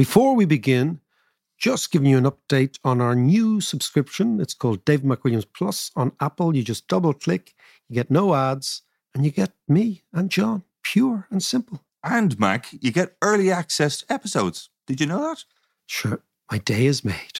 Before we begin, just giving you an update on our new subscription. It's called Dave McWilliams Plus on Apple. You just double click, you get no ads, and you get me and John, pure and simple. And Mac, you get early access to episodes. Did you know that? Sure, my day is made.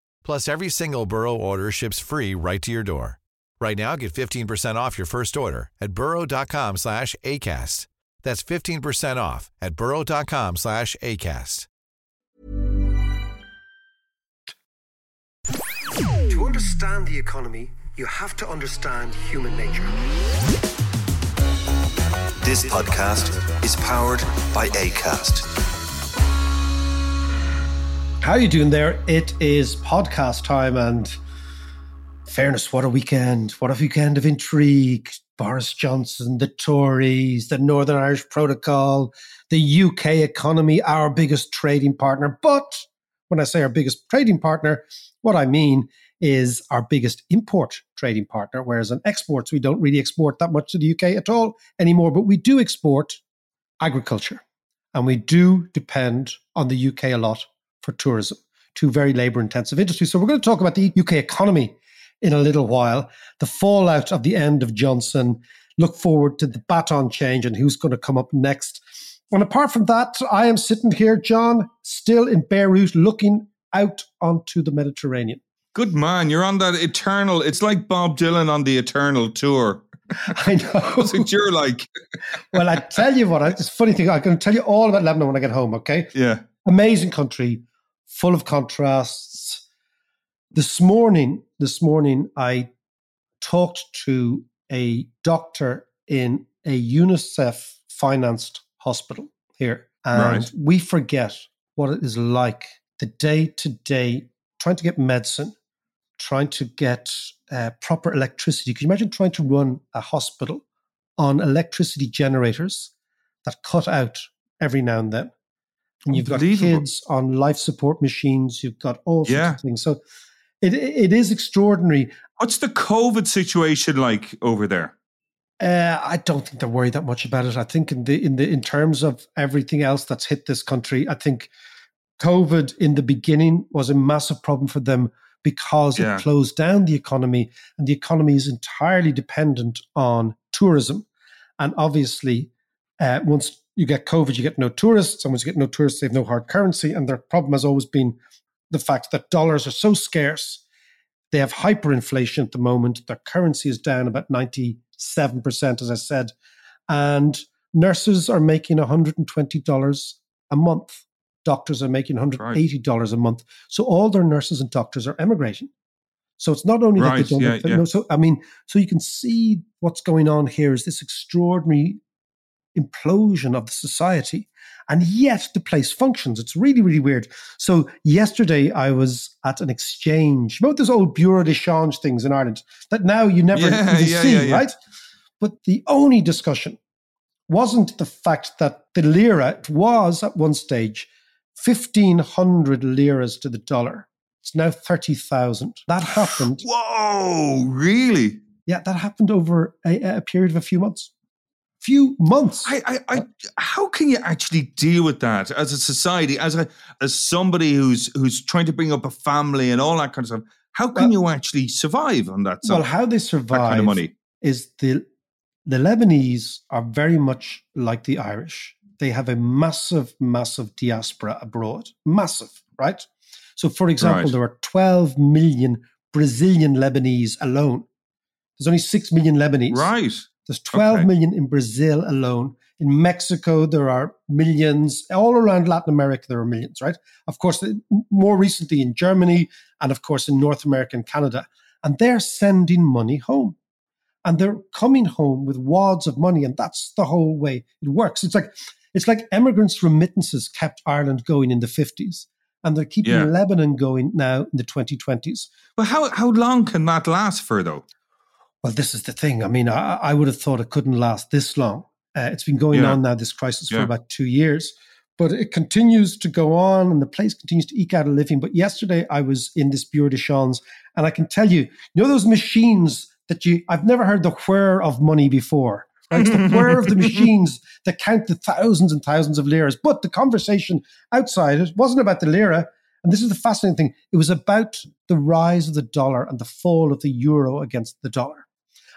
Plus, every single Burrow order ships free right to your door. Right now, get 15% off your first order at burrow.com slash ACAST. That's 15% off at burrow.com slash ACAST. To understand the economy, you have to understand human nature. This podcast is powered by ACAST. How are you doing there? It is podcast time and fairness, what a weekend. What a weekend of intrigue. Boris Johnson, the Tories, the Northern Irish Protocol, the UK economy, our biggest trading partner. But when I say our biggest trading partner, what I mean is our biggest import trading partner. Whereas on exports, we don't really export that much to the UK at all anymore, but we do export agriculture. And we do depend on the UK a lot for tourism, two very labor intensive industries. So we're going to talk about the UK economy in a little while, the fallout of the end of Johnson, look forward to the baton change and who's going to come up next. And apart from that, I am sitting here, John, still in Beirut, looking out onto the Mediterranean. Good man, you're on that eternal. It's like Bob Dylan on the Eternal tour. I know. What's it you're like? well, I tell you what, it's a funny thing. I'm going to tell you all about Lebanon when I get home, okay? Yeah. Amazing country, full of contrasts. This morning, this morning, I talked to a doctor in a UNICEF financed hospital here. And Right. we forget what it is like the day to day trying to get medicine, trying to get uh, proper electricity. Can you imagine trying to run a hospital on electricity generators that cut out every now and then? And you've got kids on life support machines. You've got all sorts Yeah. of things. So it it is extraordinary. What's the COVID situation like over there? Uh, I don't think they're worried that much about it. I think in the in the in terms of everything else that's hit this country, I think COVID in the beginning was a massive problem for them because Yeah. it closed down the economy, and the economy is entirely dependent on tourism. And obviously, uh, once you get COVID, you get no tourists, and once you get no tourists, they have no hard currency. And their problem has always been the fact that dollars are so scarce. They have hyperinflation at the moment. Their currency is down about 97%, as I said. And nurses are making $120 a month. Doctors are making $180 a month. So all their nurses and doctors are emigrating. So it's not only that they don't yeah, have, yeah. no, so I mean, so you can see what's going on here is this extraordinary implosion of the society. And yet the place functions. It's really, really weird. So yesterday I was at an exchange. Know those old Bureau de Change things in Ireland that now you never Yeah, yeah, see, yeah, right? But the only discussion wasn't the fact that the lira it was at one stage 1500 liras to the dollar. It's now 30,000. That happened. Whoa, really? Yeah, that happened over a, a period of a few months. Few months. I, I, I, how can you actually deal with that as a society, as a, as somebody who's who's trying to bring up a family and all that kind of stuff? How can Well- you actually survive on that? well, how they survive kind of money? is the the Lebanese are very much like the Irish. They have a massive, massive diaspora abroad. Massive, right? So, for example, Right. there are 12 million Brazilian Lebanese alone. There's only 6 million Lebanese. Right. There's twelve Okay. million in Brazil alone. In Mexico, there are millions. All around Latin America, there are millions, right? Of course, more recently in Germany, and of course in North America and Canada. And they're sending money home. And they're coming home with wads of money. And that's the whole way it works. It's like it's like immigrants' remittances kept Ireland going in the 50s. And they're keeping Yeah. Lebanon going now in the 2020s. But how how long can that last for though? Well, this is the thing. I mean, I, I would have thought it couldn't last this long. Uh, it's been going Yeah. on now, this crisis, for about two years, but it continues to go on and the place continues to eke out a living. But yesterday I was in this Bureau de Change and I can tell you, you know, those machines that you, I've never heard the whir of money before. Right? It's the whir of the machines that count the thousands and thousands of liras. But the conversation outside it wasn't about the lira. And this is the fascinating thing. It was about the rise of the dollar and the fall of the euro against the dollar.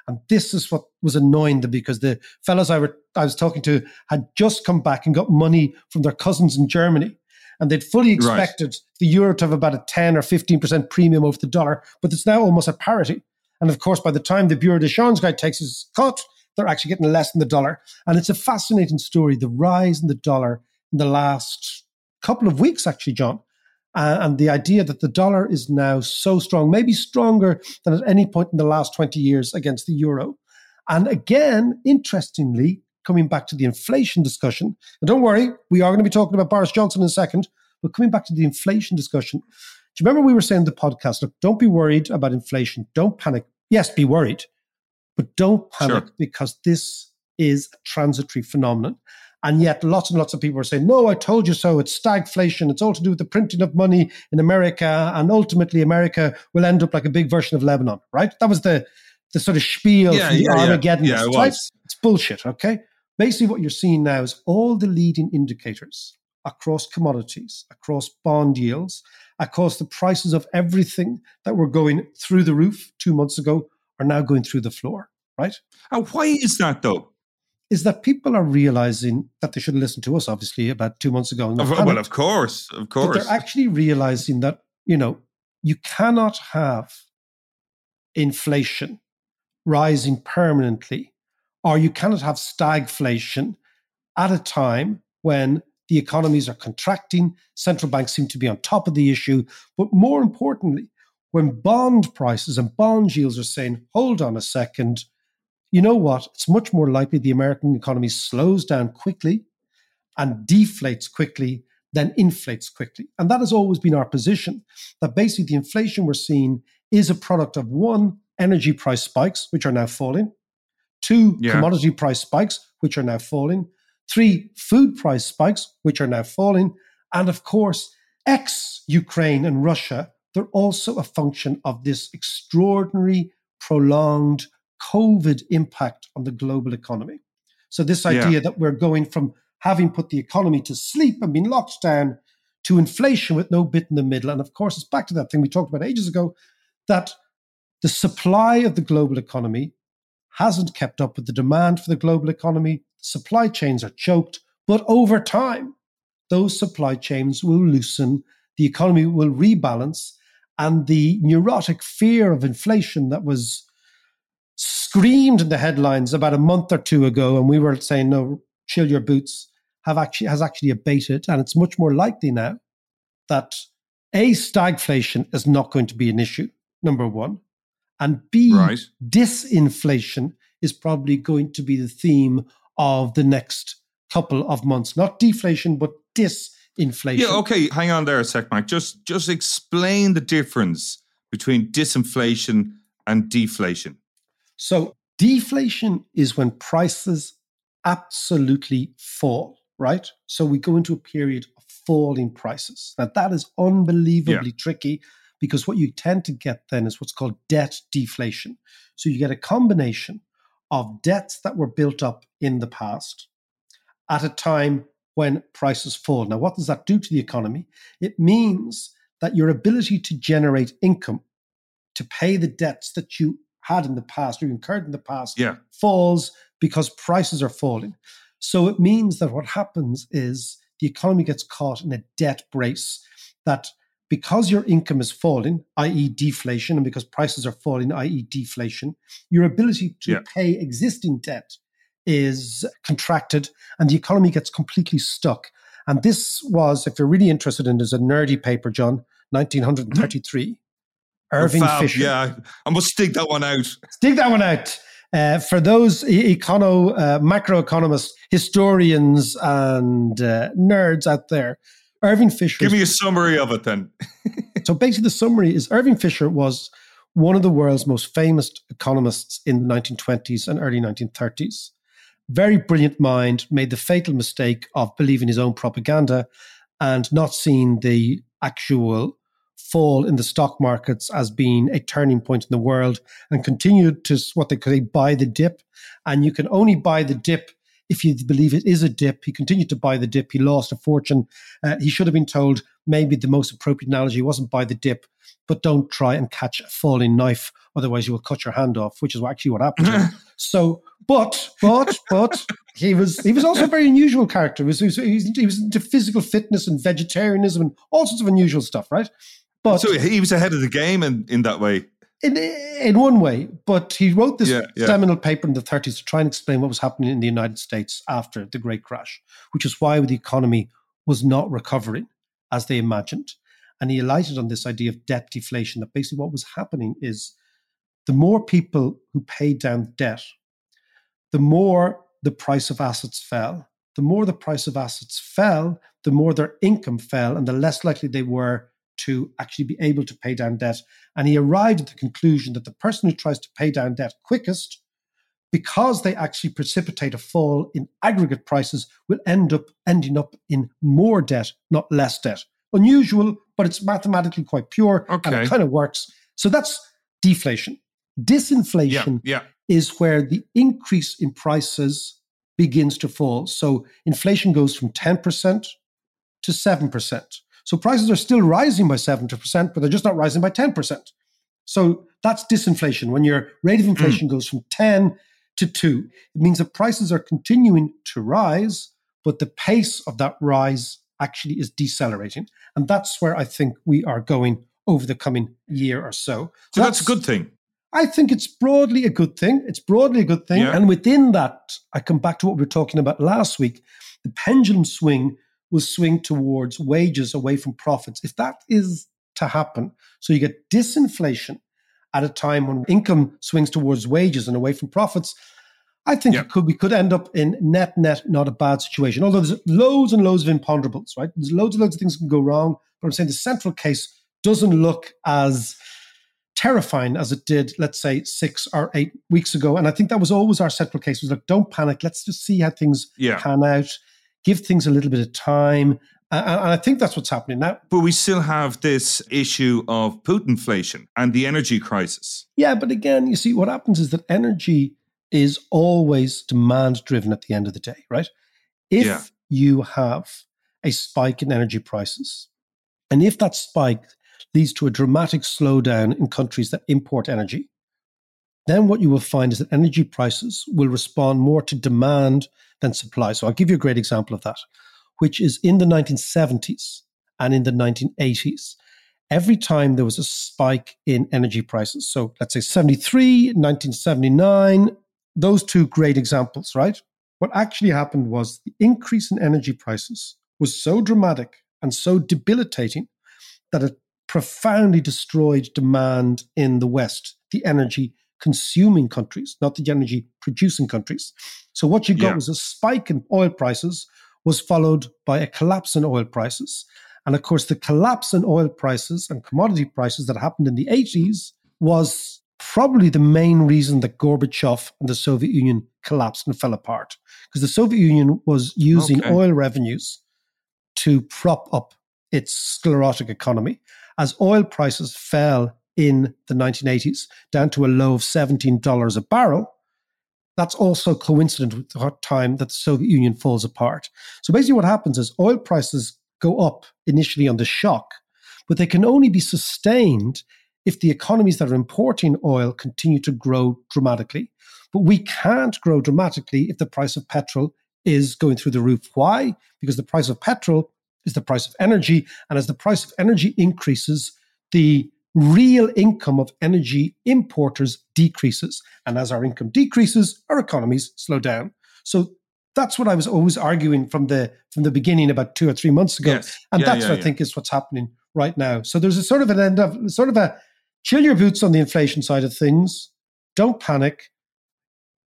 And this is what was annoying them because the fellows I, were, I was talking to had just come back and got money from their cousins in Germany. And they'd fully Right. expected the euro to have about a 10 or 15% premium over the dollar, but it's now almost at parity. And of course, by the time the Bureau de Change guy takes his cut, they're actually getting less than the dollar. And it's a fascinating story, the rise in the dollar in the last couple of weeks, actually, John. Uh, and the idea that the dollar is now so strong, maybe stronger than at any point in the last 20 years against the euro. And again, interestingly, coming back to the inflation discussion, and don't worry, we are going to be talking about Boris Johnson in a second, but coming back to the inflation discussion, do you remember we were saying in the podcast, look, don't be worried about inflation. Don't panic. Yes, be worried, but don't panic Sure. because this is a transitory phenomenon. And yet, lots and lots of people are saying, no, I told you so. It's stagflation. It's all to do with the printing of money in America. And ultimately, America will end up like a big version of Lebanon, right? That was the, the sort of spiel Yeah, from the yeah, yeah. Armageddon. Yeah, it. It's bullshit, okay? Basically, what you're seeing now is all the leading indicators across commodities, across bond yields, across the prices of everything that were going through the roof two months ago are now going through the floor, right? And why is that though? Is that people are realizing that they should have listened to us, obviously, about two months ago. Of- well, of course, of course. they're actually realizing that, you know, you cannot have inflation rising permanently, or you cannot have stagflation at a time when the economies are contracting, central banks seem to be on top of the issue. But more importantly, when bond prices and bond yields are saying, hold on a second, you know what? It's much more likely the American economy slows down quickly and deflates quickly than inflates quickly. And that has always been our position that basically the inflation we're seeing is a product of one, energy price spikes, which are now falling, two, Yeah. commodity price spikes, which are now falling, three, food price spikes, which are now falling, and of course, ex Ukraine and Russia, they're also a function of this extraordinary, prolonged COVID impact on the global economy. So, this Yeah. idea that we're going from having put the economy to sleep and been locked down to inflation with no bit in the middle. And of course, it's back to that thing we talked about ages ago that the supply of the global economy hasn't kept up with the demand for the global economy. Supply chains are choked, but over time, those supply chains will loosen, the economy will rebalance, and the neurotic fear of inflation that was screamed in the headlines about a month or two ago, and we were saying, no, chill your boots, have actually has actually abated, and it's much more likely now that a stagflation is not going to be an issue. Number one, and B Right. disinflation is probably going to be the theme of the next couple of months. Not deflation, but disinflation. Yeah, okay. Hang on there a sec, Mike. Just just explain the difference between disinflation and deflation. So deflation is when prices absolutely fall, right? So we go into a period of falling prices. Now that is unbelievably tricky because what you tend to get then is what's called debt deflation. So you get a combination of debts that were built up in the past at a time when prices fall. Now, what does that do to the economy? It means that your ability to generate income to pay the debts that you had in the past or incurred in the past Yeah. falls because prices are falling. So it means that what happens is the economy gets caught in a debt brace that because your income is falling, i.e., deflation, and because prices are falling, i.e., deflation, your ability to Yeah. pay existing debt is contracted and the economy gets completely stuck. And this was, if you're really interested in, there's a nerdy paper, John, mm-hmm. 1933. Irving Fab, Fisher. Yeah, I must dig that one out. Dig that one out. Uh, for those econo, uh, macroeconomists, historians, and uh, nerds out there, Irving Fisher. Give me a summary of it then. so basically, the summary is Irving Fisher was one of the world's most famous economists in the 1920s and early 1930s. Very brilliant mind, made the fatal mistake of believing his own propaganda and not seeing the actual fall in the stock markets as being a turning point in the world and continued to what they call buy the dip. And you can only buy the dip if you believe it is a dip. He continued to buy the dip. He lost a fortune. Uh, he should have been told maybe the most appropriate analogy wasn't buy the dip, but don't try and catch a falling knife. Otherwise, you will cut your hand off, which is actually what happened. So, but, but, but he was he was also a very unusual character. He was, he was, he was into physical fitness and vegetarianism and all sorts of unusual stuff, right? But so he was ahead of the game in, in that way. in in one way, but he wrote this Yeah, yeah. seminal paper in the 30s to try and explain what was happening in the United States after the Great Crash, which is why the economy was not recovering as they imagined. And he alighted on this idea of debt deflation that basically what was happening is the more people who paid down debt, the more the price of assets fell. The more the price of assets fell, the more their income fell, and the less likely they were to actually be able to pay down debt. And he arrived at the conclusion that the person who tries to pay down debt quickest, because they actually precipitate a fall in aggregate prices, will end up ending up in more debt, not less debt. Unusual, but it's mathematically quite pure and it kind of works. So that's deflation. Disinflation Yeah, is where the increase in prices begins to fall. So inflation goes from 10% to 7%. So prices are still rising by 70%, but they're just not rising by 10%. So that's disinflation. When your rate of inflation mm. goes from 10 to 2, it means that prices are continuing to rise, but the pace of that rise actually is decelerating. And that's where I think we are going over the coming year or so. So that's a good thing. I think it's broadly a good thing. It's broadly a good thing. Yeah. And within that, I come back to what we were talking about last week. The pendulum swing will swing towards wages away from profits. If that is to happen, so you get disinflation at a time when income swings towards wages and away from profits, I think it could we could end up in net net not a bad situation. Although there's loads and loads of imponderables, right? There's loads and loads of things that can go wrong. But I'm saying the central case doesn't look as terrifying as it did, let's say, six or eight weeks ago. And I think that was always our central case was like, don't panic. Let's just see how things Yeah. pan out. Give things a little bit of time. And, and I think that's what's happening now. But we still have this issue of Putinflation and the energy crisis. Yeah, but again, you see, what happens is that energy is always demand driven at the end of the day, right? If Yeah. you have a spike in energy prices, and if that spike leads to a dramatic slowdown in countries that import energy, then what you will find is that energy prices will respond more to demand than supply. So I'll give you a great example of that, which is in the 1970s and in the 1980s. Every time there was a spike in energy prices, so let's say 73, 1979, those two great examples, right? What actually happened was the increase in energy prices was so dramatic and so debilitating that it profoundly destroyed demand in the West, the energy consuming countries, not the energy producing countries. So what you got Yeah. was a spike in oil prices was followed by a collapse in oil prices. And of course, the collapse in oil prices and commodity prices that happened in the 80s was probably the main reason that Gorbachev and the Soviet Union collapsed and fell apart. Because the Soviet Union was using Okay. oil revenues to prop up its sclerotic economy. As oil prices fell in the 1980s down to a low of $17 a barrel, that's also coincident with the time that the Soviet Union falls apart. So basically, what happens is oil prices go up initially on the shock, but they can only be sustained if the economies that are importing oil continue to grow dramatically. But we can't grow dramatically if the price of petrol is going through the roof. Why? Because the price of petrol is the price of energy. And as the price of energy increases, the real income of energy importers decreases. And as our income decreases, our economies slow down. So that's what I was always arguing from the from the beginning about two or three months ago. Yes. And Yeah, that's yeah, what I think is what's happening right now. So there's a sort of an end of sort of a chill your boots on the inflation side of things. Don't panic.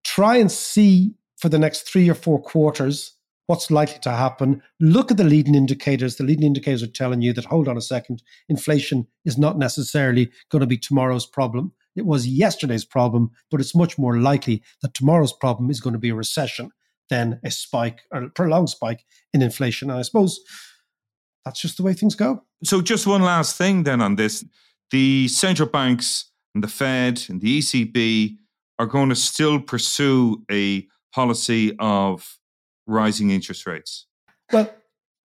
Try and see for the next three or four quarters what's likely to happen. Look at the leading indicators. The leading indicators are telling you that, hold on a second, inflation is not necessarily going to be tomorrow's problem. It was yesterday's problem, but it's much more likely that tomorrow's problem is going to be a recession than a spike or a prolonged spike in inflation. And I suppose that's just the way things go. So, just one last thing then on this. The central banks and the Fed and the ECB are going to still pursue a policy of rising interest rates. Well,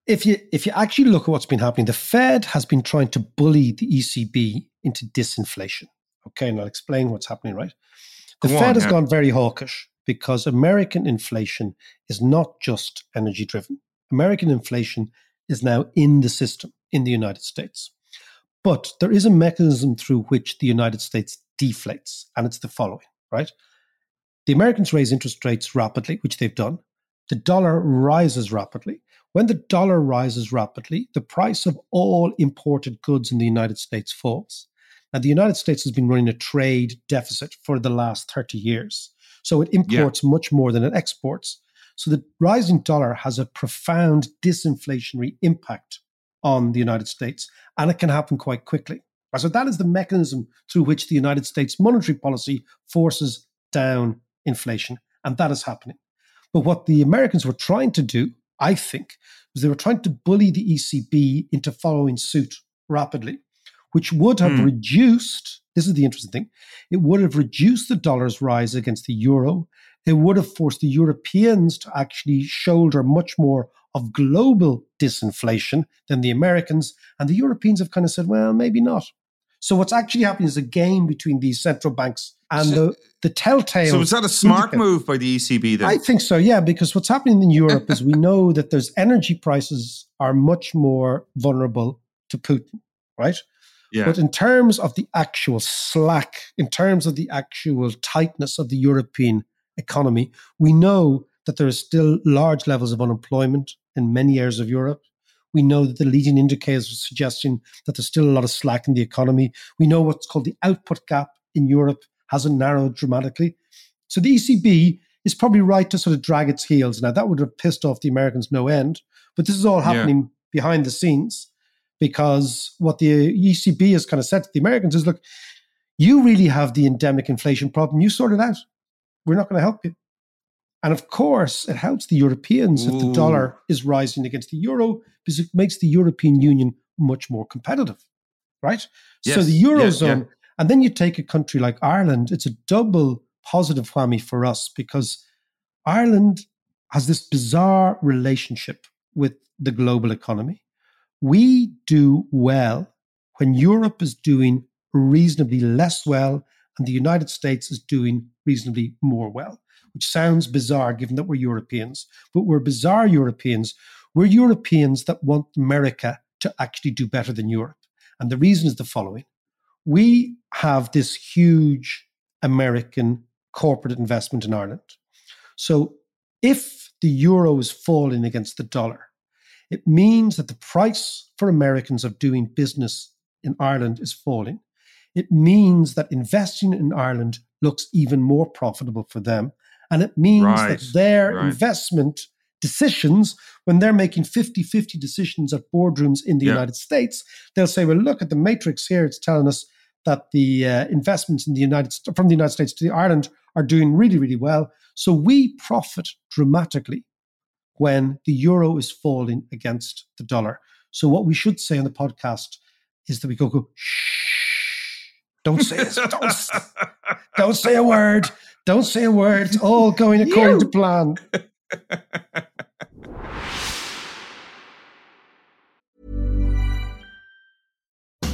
if you if you actually look at what's been happening, the Fed has been trying to bully the ECB into disinflation. Okay, and I'll explain what's happening. Right, the Go Fed on, has yeah. gone very hawkish because American inflation is not just energy driven. American inflation is now in the system in the United States, but there is a mechanism through which the United States deflates, and it's the following. Right, the Americans raise interest rates rapidly, which they've done. The dollar rises rapidly. When the dollar rises rapidly, the price of all imported goods in the United States falls. Now, the United States has been running a trade deficit for the last 30 years. So it imports much more than it exports. So the rising dollar has a profound disinflationary impact on the United States, and it can happen quite quickly. So that is the mechanism through which the United States monetary policy forces down inflation, and that is happening. But what the Americans were trying to do, I think, was they were trying to bully the ECB into following suit rapidly, which would have Hmm. reduced. This is the interesting thing. It would have reduced the dollar's rise against the euro. It would have forced the Europeans to actually shoulder much more of global disinflation than the Americans. And the Europeans have kind of said, well, maybe not. So what's actually happening is a game between these central banks and So- the, the telltale. So, is that a smart indicator- move by the ECB then? I think so, yeah, because what's happening in Europe is we know that there's energy prices are much more vulnerable to Putin, right? yeah. But in terms of the actual slack, in terms of the actual tightness of the European economy, we know that there are still large levels of unemployment in many areas of Europe. We know that the leading indicators are suggesting that there's still a lot of slack in the economy. We know what's called the output gap in Europe hasn't narrowed dramatically. So the ECB is probably right to sort of drag its heels. Now, that would have pissed off the Americans no end, but this is all Yeah. happening behind the scenes because what the ECB has kind of said to the Americans is look, you really have the endemic inflation problem. You sort it out. We're not going to help you. And of course, it helps the Europeans if the dollar is rising against the euro because it makes the European Union much more competitive, right? so Yes. the Yeah, Eurozone, yeah. And then you take a country like Ireland, it's a double positive whammy for us because Ireland has this bizarre relationship with the global economy. We do well when Europe is doing reasonably less well and the United States is doing reasonably more well, which sounds bizarre given that we're Europeans, but we're bizarre Europeans. We're Europeans that want America to actually do better than Europe. And the reason is the following we have this huge American corporate investment in Ireland. So if the euro is falling against the dollar, it means that the price for Americans of doing business in Ireland is falling. It means that investing in Ireland looks even more profitable for them. And it means Right, that their right. investment decisions, when they're making 50 50 decisions at boardrooms in the Yeah. United States, they'll say, well, look at the matrix here. It's telling us that the uh, investments in the United from the United States to the Ireland are doing really, really well. So we profit dramatically when the euro is falling against the dollar. So what we should say on the podcast is that we go, go shh, don't say it, don't, don't say a word, don't say a word. It's all going according to plan.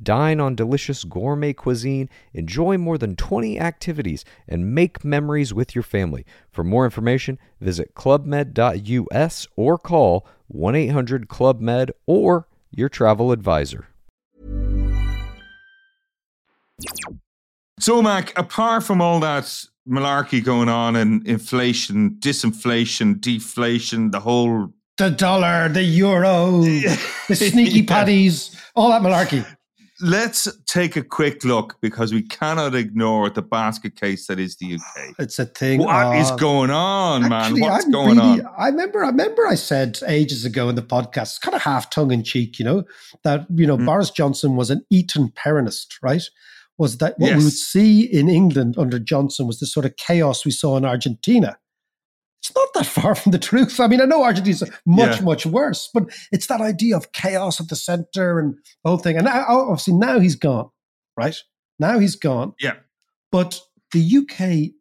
Dine on delicious gourmet cuisine, enjoy more than 20 activities, and make memories with your family. For more information, visit clubmed.us or call 1 800 Club Med or your travel advisor. So, Mac, apart from all that malarkey going on and inflation, disinflation, deflation, the whole. The dollar, the euro, the sneaky Yeah. patties, all that malarkey. Let's take a quick look because we cannot ignore the basket case that is the UK. It's a thing. What is going on, man? What's I'm going really- on? I remember. I remember. I said ages ago in the podcast, kind of half tongue in cheek, you know, that you know Mm. Boris Johnson was an Eton Peronist, right? Was that what we would see in England under Johnson was the sort of chaos we saw in Argentina? It's not that far from the truth. I mean, I know Argentina's much, Yeah. much worse, but it's that idea of chaos at the center and the whole thing. And now, oh, obviously, now he's gone, right? Now he's gone. Yeah. But the UK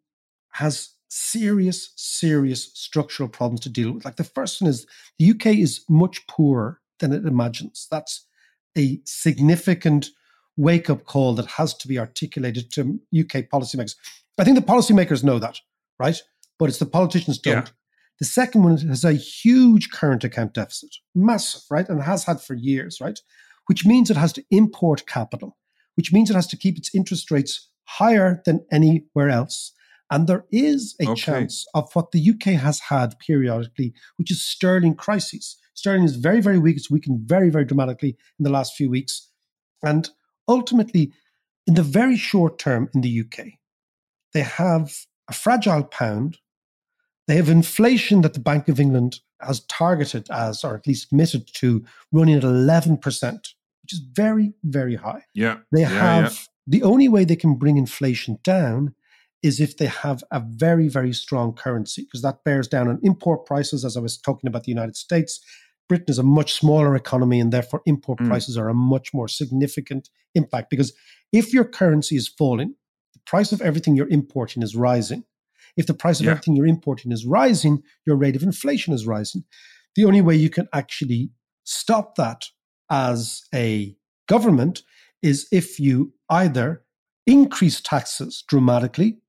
has serious, serious structural problems to deal with. Like the first one is the UK is much poorer than it imagines. That's a significant wake up call that has to be articulated to UK policymakers. I think the policymakers know that, right? But it's the politicians don't. Yeah. The second one has a huge current account deficit, massive, right? And has had for years, right? Which means it has to import capital, which means it has to keep its interest rates higher than anywhere else. And there is a Okay. chance of what the UK has had periodically, which is sterling crises. Sterling is very, very weak. It's weakened very, very dramatically in the last few weeks. And ultimately, in the very short term in the UK, they have a fragile pound. They have inflation that the Bank of England has targeted as, or at least admitted to, running at 11%, which is very, very high. Yeah. They yeah, have the only way they can bring inflation down is if they have a very, very strong currency, because that bears down on import prices. As I was talking about the United States, Britain is a much smaller economy, and therefore import Mm. prices are a much more significant impact. Because if your currency is falling, the price of everything you're importing is rising. If the price of Yeah. everything you're importing is rising, your rate of inflation is rising. The only way you can actually stop that as a government is if you either increase taxes dramatically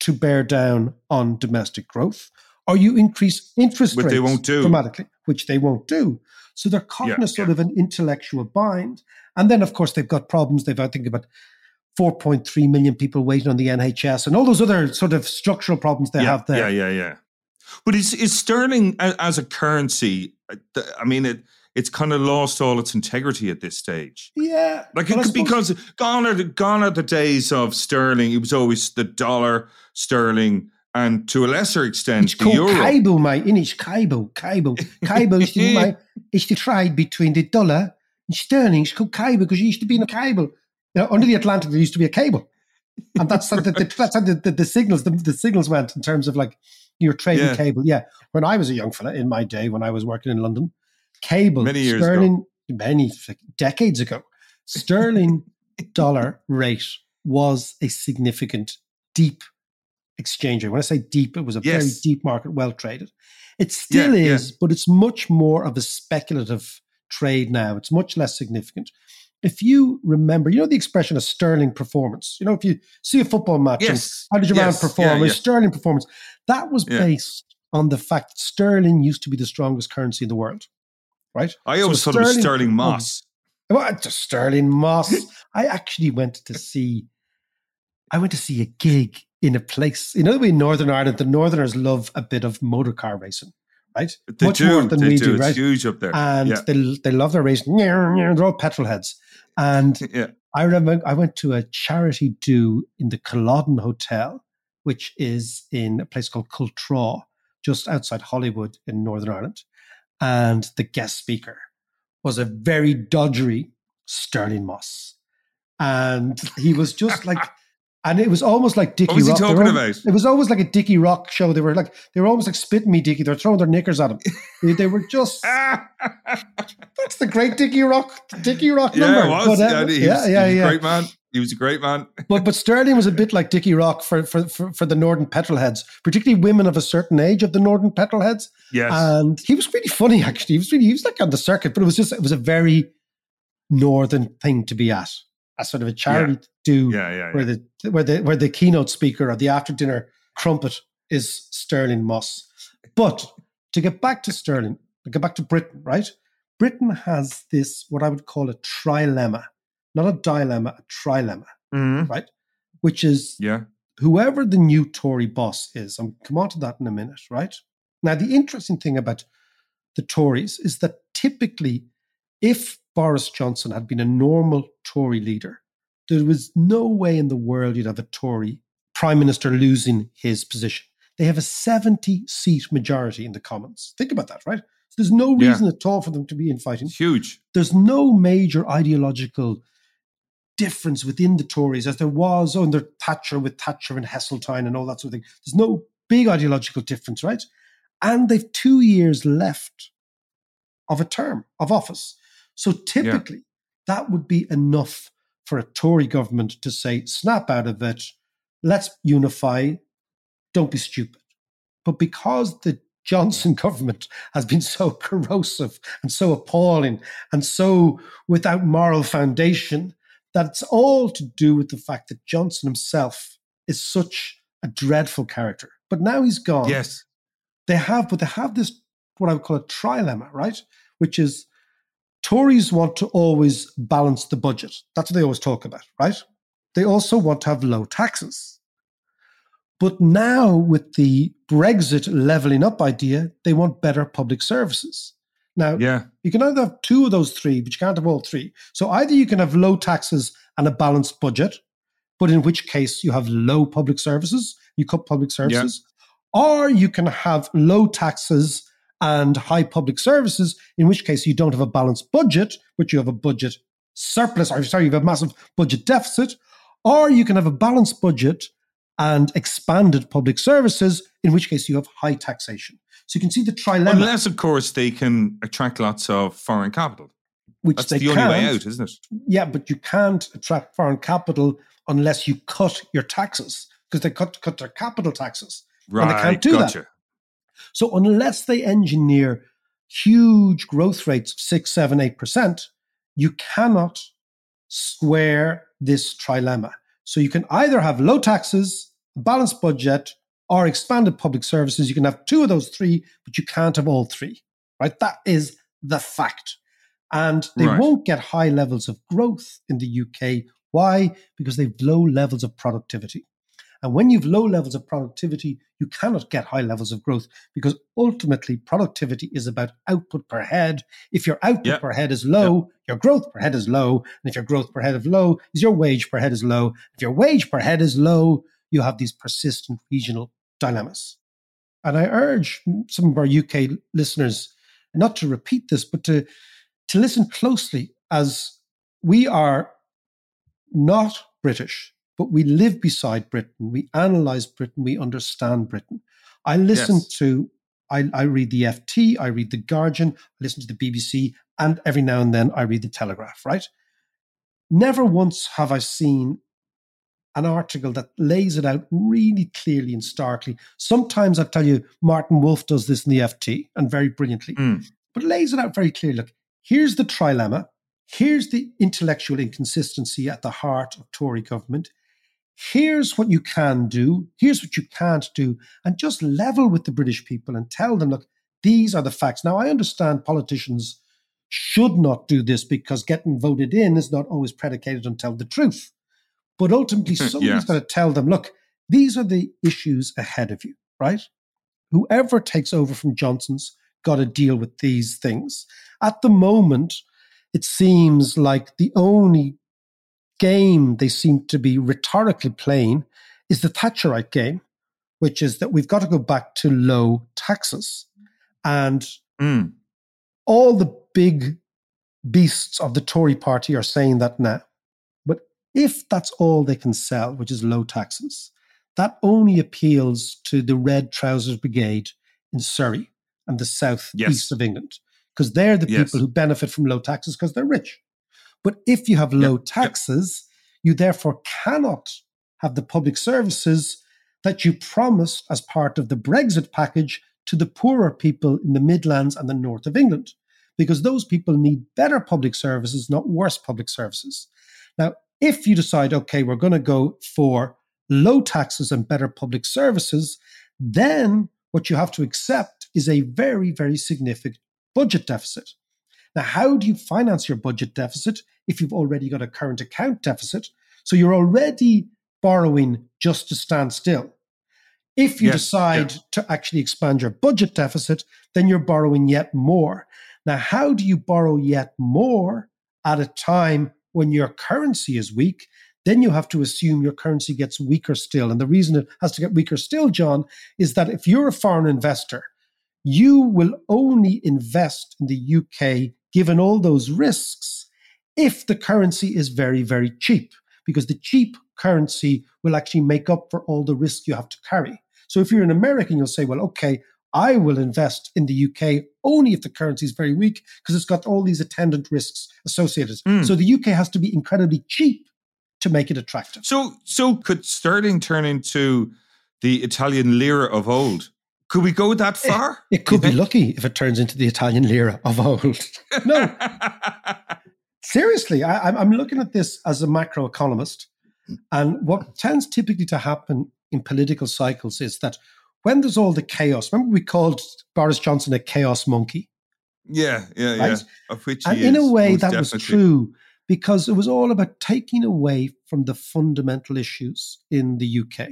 to bear down on domestic growth, or you increase interest Which rates they won't do. dramatically, which they won't do. So they're caught in a sort yeah. of an intellectual bind. And then, of course, they've got problems. They've, I think, about 4.3 million people waiting on the NHS and all those other sort of structural problems they yeah, have there. Yeah, yeah, yeah. But is is sterling as a currency? uh, I mean, it it's kind of lost all its integrity at this stage. Yeah, Like it, because gone are the gone are the days of sterling. It was always the dollar, sterling, and to a lesser extent It's the called euro. cable, mate. In it's cable, cable, cable is the the trade between the dollar and sterling. It's called cable because it used to be in a cable. You know, under the Atlantic, there used to be a cable. And that's how the, the, that's how the, the, the signals the, the signals went in terms of like you're trading Yeah. cable. Yeah, when I was a young fella in my day when I was working in London, cable Many years sterling many like, decades ago, sterling dollar rate was a significant deep exchange rate. When I say deep, it was a very deep market, well traded. It still Yeah, yeah. is, but it's much more of a speculative trade now. It's much less significant. If you remember, you know the expression of sterling performance. You know, if you see a football match, and Yes. how did your man perform? Yeah, A sterling performance. That was Yeah. based on the fact that sterling used to be the strongest currency in the world, right? I So always thought it was sterling Stirling Moss. well, it's just Stirling Moss. I actually went to see. I went to see a gig in a place. You know, in Northern Ireland, the Northerners love a bit of motor car racing, right? They Much do. more than we do. do, It's right? huge up there. And yeah. they they love their racing. They're all petrol heads. And yeah. I remember I went to a charity do in the Culloden Hotel, which is in a place called Cultra, just outside Holywood in Northern Ireland. And the guest speaker was a very dodgy Stirling Moss. And he was just like, and it was almost like Dickie What was he Rock. They were talking al- about? It was almost like a Dickie Rock show. They were like, they were almost like spitting me, Dickie. They're throwing their knickers at him. They, they were just, that's the great Dickie Rock, Dickie Rock yeah, number. was. But, uh, yeah, he yeah, was, yeah, yeah. great man. He was a great man. But but Stirling was a bit like Dickie Rock for, for for for the Northern petrolheads, particularly women of a certain age of the Northern petrolheads. Yes. And he was really funny actually. He was really he was like on the circuit, but it was just it was a very northern thing to be at. A sort of a charity do where the where the where the keynote speaker or the after dinner crumpet is Stirling Moss. But to get back to Sterling, to get back to Britain, right? Britain has this what I would call a trilemma, not a dilemma, a trilemma, Mhm. right? Which is Yeah. whoever the new Tory boss is, I'm come on to that in a minute, right? Now, the interesting thing about the Tories is that typically, if Boris Johnson had been a normal Tory leader, there was no way in the world you'd have a Tory prime minister losing his position. They have a 70 seat majority in the Commons. Think about that, right? So there's no Yeah. reason at all for them to be infighting It's huge. there's no major ideological difference within the Tories as there was oh, under Thatcher with Thatcher and Heseltine and all that sort of thing. There's no big ideological difference, right? And they've two years left of a term of office. So typically, that would be enough for a Tory government to say, snap out of it, let's unify, don't be stupid. But because the Johnson government has been so corrosive and so appalling and so without moral foundation, that it's all to do with the fact that Johnson himself is such a dreadful character. But now he's gone. Yes. They have, but they have this, what I would call a trilemma, right? Which is Tories want to always balance the budget. That's what they always talk about, right? They also want to have low taxes. But now, with the Brexit levelling up idea, they want better public services. Now, Yeah. you can either have two of those three, but you can't have all three. So either you can have low taxes and a balanced budget, but in which case you have low public services, you cut public services, or you can have low taxes and high public services, in which case you don't have a balanced budget, but you have a budget surplus, or sorry, you have a massive budget deficit, or you can have a balanced budget and expanded public services, in which case you have high taxation. So you can see the trilemma, Unless, of course, they can attract lots of foreign capital. which That's they the only way can't. out, isn't it? Yeah, but you can't attract foreign capital unless you cut your taxes because they cut cut their capital taxes. Right. And they can't do gotcha. that. So unless they engineer huge growth rates of six, seven, eight percent, you cannot square this trilemma. So you can either have low taxes, a balanced budget, or expanded public services. You can have two of those three, but you can't have all three. Right? That is the fact. And they Right. won't get high levels of growth in the UK. Why? Because they've low levels of productivity. And when you've low levels of productivity, you cannot get high levels of growth because ultimately productivity is about output per head. If your output Yeah. per head is low, your growth per head is low. And if your growth per head is low, is your wage per head is low. If your wage per head is low, you have these persistent regional dilemmas. And I urge some of our UK listeners not to repeat this, but to, to listen closely as we are not British. But we live beside Britain. We analyze Britain. We understand Britain. I listen Yes. to, I, I read the FT, I read the Guardian, I listen to the BBC, and every now and then I read the Telegraph, right? Never once have I seen an article that lays it out really clearly and starkly. Sometimes I tell you, Martin Wolf does this in the FT and very brilliantly, Mm. but lays it out very clearly. Look, here's the trilemma. Here's the intellectual inconsistency at the heart of Tory government. Here's what you can do. Here's what you can't do. And just level with the British people and tell them, look, these are the facts. Now, I understand politicians should not do this because getting voted in is not always predicated on tell the truth. But ultimately, somebody's Yes. got to tell them, look, these are the issues ahead of you, right? Whoever takes over from Johnson's got to deal with these things. At the moment, it seems like the only game they seem to be rhetorically playing is the Thatcherite game, which is that we've got to go back to low taxes. And Mm. all the big beasts of the Tory party are saying that now. But if that's all they can sell, which is low taxes, that only appeals to the Red Trousers Brigade in Surrey and the south Yes. east of England, because they're the Yes. people who benefit from low taxes because they're rich. But if you have low taxes, you therefore cannot have the public services that you promised as part of the Brexit package to the poorer people in the Midlands and the north of England, because those people need better public services, not worse public services. Now, if you decide, okay, we're going to go for low taxes and better public services, then what you have to accept is a very, very significant budget deficit. Now, how do you finance your budget deficit if you've already got a current account deficit? So you're already borrowing just to stand still. If you Yes, decide yeah. to actually expand your budget deficit, then you're borrowing yet more. Now, how do you borrow yet more at a time when your currency is weak? Then you have to assume your currency gets weaker still. And the reason it has to get weaker still, John, is that if you're a foreign investor, you will only invest in the UK given all those risks if the currency is very, very cheap, because the cheap currency will actually make up for all the risk you have to carry. So if you're an American, you'll say, well, okay, I will invest in the UK only if the currency is very weak because it's got all these attendant risks associated. Mm. So the UK has to be incredibly cheap to make it attractive. So, so could sterling turn into the Italian lira of old? Could we go that eh, far? It could be lucky if it turns into the Italian lira of old. No, seriously, I, I'm- looking at this as a macroeconomist. And what tends typically to happen in political cycles is that when there's all the chaos, remember we called Boris Johnson a chaos monkey? yeah, yeah, yeah. Of which And in a way, that was true because it was all about taking away from the fundamental issues in the UK,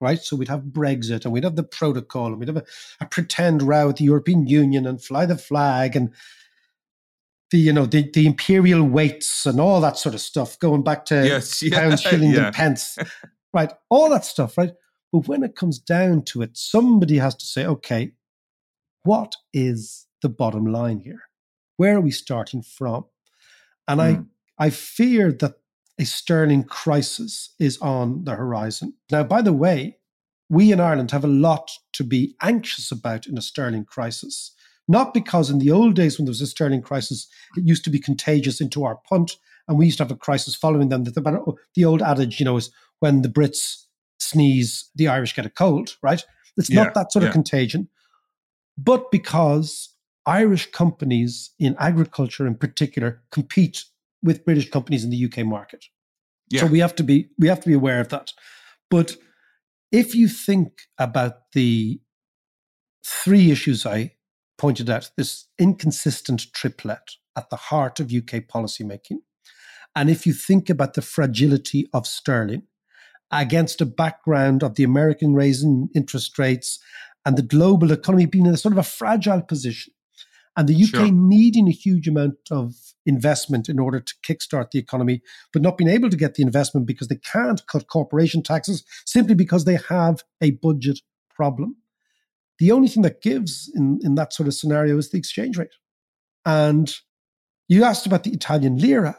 right? So we'd have Brexit and we'd have the protocol and we'd have a, a pretend row with the European Union and fly the flag and the you know the, the imperial weights and all that sort of stuff going back to Yes, yeah, pounds, shillings, yeah. and pence, right? All that stuff, right? But when it comes down to it, somebody has to say, okay, what is the bottom line here? Where are we starting from? And Hmm. I, I fear that a sterling crisis is on the horizon. Now, by the way, we in Ireland have a lot to be anxious about in a sterling crisis. Not because in the old days when there was a sterling crisis, it used to be contagious into our punt, and we used to have a crisis following them. The, uh, the old adage, you know, is when the Brits sneeze, the Irish get a cold, right? It's Yeah, not that sort of contagion, but because Irish companies in agriculture in particular compete with British companies in the UK market. Yeah. So we have to be we have to be aware of that. But if you think about the three issues I pointed out, this inconsistent triplet at the heart of UK policymaking, and if you think about the fragility of sterling against a background of the American raising interest rates and the global economy being in a sort of a fragile position, and the UK Sure. needing a huge amount of investment in order to kickstart the economy, but not being able to get the investment because they can't cut corporation taxes simply because they have a budget problem. The only thing that gives in, in that sort of scenario is the exchange rate. And you asked about the Italian lira.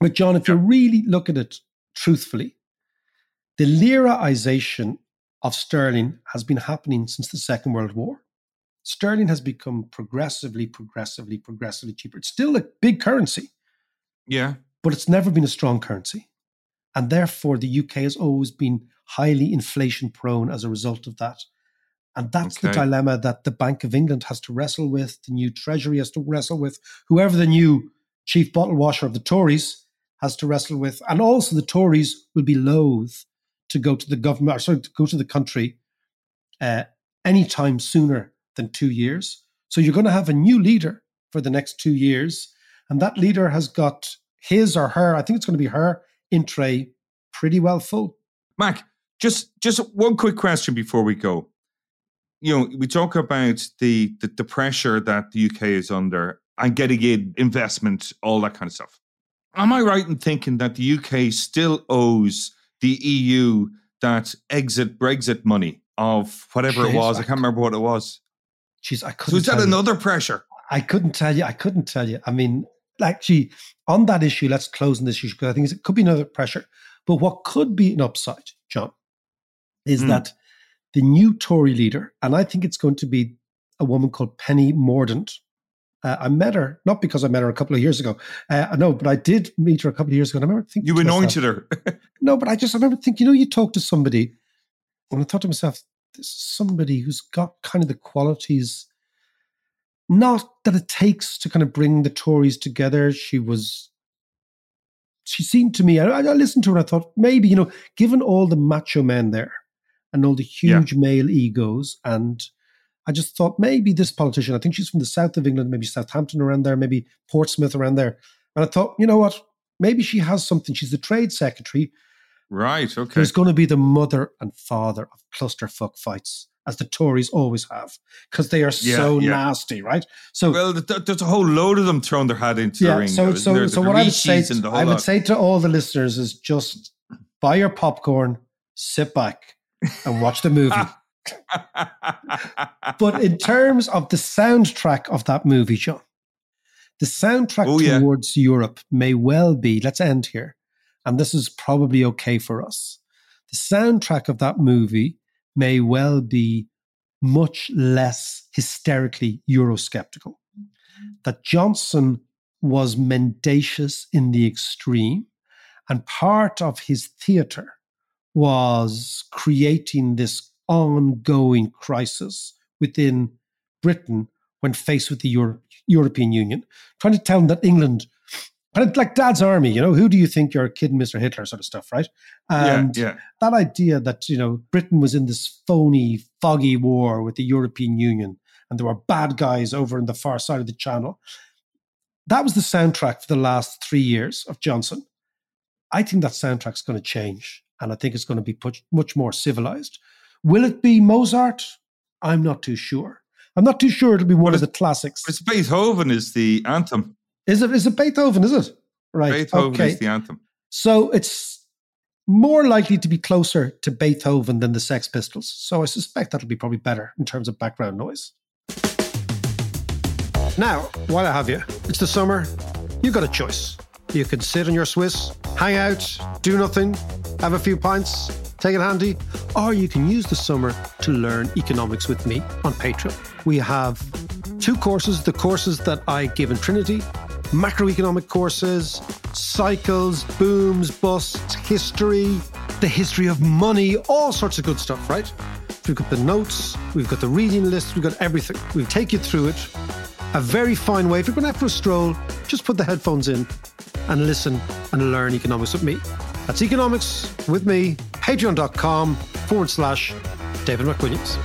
But John, if you really look at it truthfully, The liraization of sterling has been happening since the Second World War. Sterling has become progressively, progressively, progressively cheaper. It's still a big currency. Yeah. But it's never been a strong currency. And therefore, the UK has always been highly inflation prone as a result of that. And that's okay. the dilemma that the Bank of England has to wrestle with, the new Treasury has to wrestle with, whoever the new chief bottle washer of the Tories has to wrestle with. And also, the Tories will be loath to go to the government, or sorry, to go to the country uh, anytime sooner than two years. So you're going to have a new leader for the next two years. And that leader has got his or her, I think it's going to be her, in tray pretty well full. Mac, just just one quick question before we go. You know, we talk about the, the, the pressure that the UK is under and getting in investment, all that kind of stuff. Am I right in thinking that the UK still owes the EU that exit Brexit money of whatever it was? I, I can't remember what it was. Jeez, I couldn't. So is that another pressure? I couldn't tell you. I couldn't tell you. I mean, actually, on that issue, let's close on this issue because I think it could be another pressure. But what could be an upside, John, is mm. that the new Tory leader, and I think it's going to be a woman called Penny Mordaunt. Uh, I met her not because I met her a couple of years ago. Uh, no, but I did meet her a couple of years ago. And I remember thinking you anointed myself, her. no, but I just I remember thinking, you know, you talk to somebody, and I thought to myself, somebody who's got kind of the qualities. Not that it takes to kind of bring the Tories together. She was she seemed to me, I, I, listened to her and I thought maybe, you know, given all the macho men there, and all the huge yeah. male egos. And I just thought maybe this politician, I think she's from the south of England, maybe Southampton around there, maybe Portsmouth around there. And I thought, you know what? Maybe she has something. She's the trade secretary. Right. Okay. Who's going to be the mother and father of clusterfuck fights, as the Tories always have, because they are yeah, so yeah. nasty, right? So, well, there's a whole load of them throwing their hat into yeah, the ring. So, so, so what I would say, to, I would lot. say to all the listeners is just buy your popcorn, sit back, and watch the movie. but in terms of the soundtrack of that movie, John, the soundtrack oh, towards Europe may well be, let's end here, and this is probably okay for us. The soundtrack of that movie may well be much less hysterically Eurosceptical. That Johnson was mendacious in the extreme, and part of his theatre was creating this ongoing crisis within Britain when faced with the Euro- European Union, trying to tell them that England, like Dad's army, you know, who do you think you're kidding, Mr. Hitler, sort of stuff, right? And yeah, yeah. that idea that, you know, Britain was in this phony, foggy war with the European Union and there were bad guys over in the far side of the channel. That was the soundtrack for the last three years of Johnson. I think that soundtrack's going to change and I think it's going to be much more civilized. Will it be Mozart? I'm not too sure. I'm not too sure it'll be one of the classics. It's Beethoven is the anthem. Is it? Is it Beethoven? Is it? Right. Beethoven okay. is the anthem. So it's more likely to be closer to Beethoven than the Sex Pistols. So I suspect that'll be probably better in terms of background noise. Now, while I have you, it's the summer. You've got a choice. You can sit on your Swiss, hang out, do nothing, have a few pints, take it handy, or you can use the summer to learn economics with me on Patreon. We have two courses the courses that I give in Trinity, macroeconomic courses, cycles, booms, busts, history, the history of money, all sorts of good stuff, right? We've got the notes, we've got the reading list, we've got everything. We'll take you through it. A very fine way. If you're going out for a stroll, just put the headphones in and listen and learn economics with me. That's economics with me, patreon.com forward slash David McWilliams.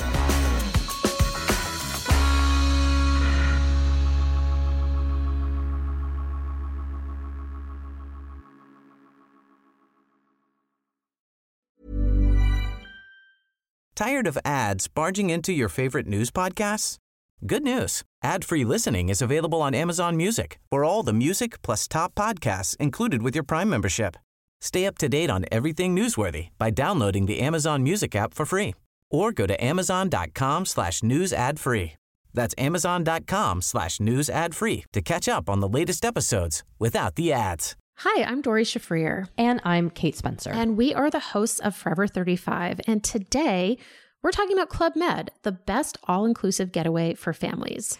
Tired of ads barging into your favorite news podcasts? Good news. Ad-free listening is available on Amazon Music for all the music plus top podcasts included with your Prime membership. Stay up to date on everything newsworthy by downloading the Amazon Music app for free or go to amazon.com slash news ad free. That's amazon.com slash news ad free to catch up on the latest episodes without the ads. Hi, I'm Doree Shafrir. And I'm Kate Spencer. And we are the hosts of Forever 35. And today, we're talking about Club Med, the best all inclusive getaway for families.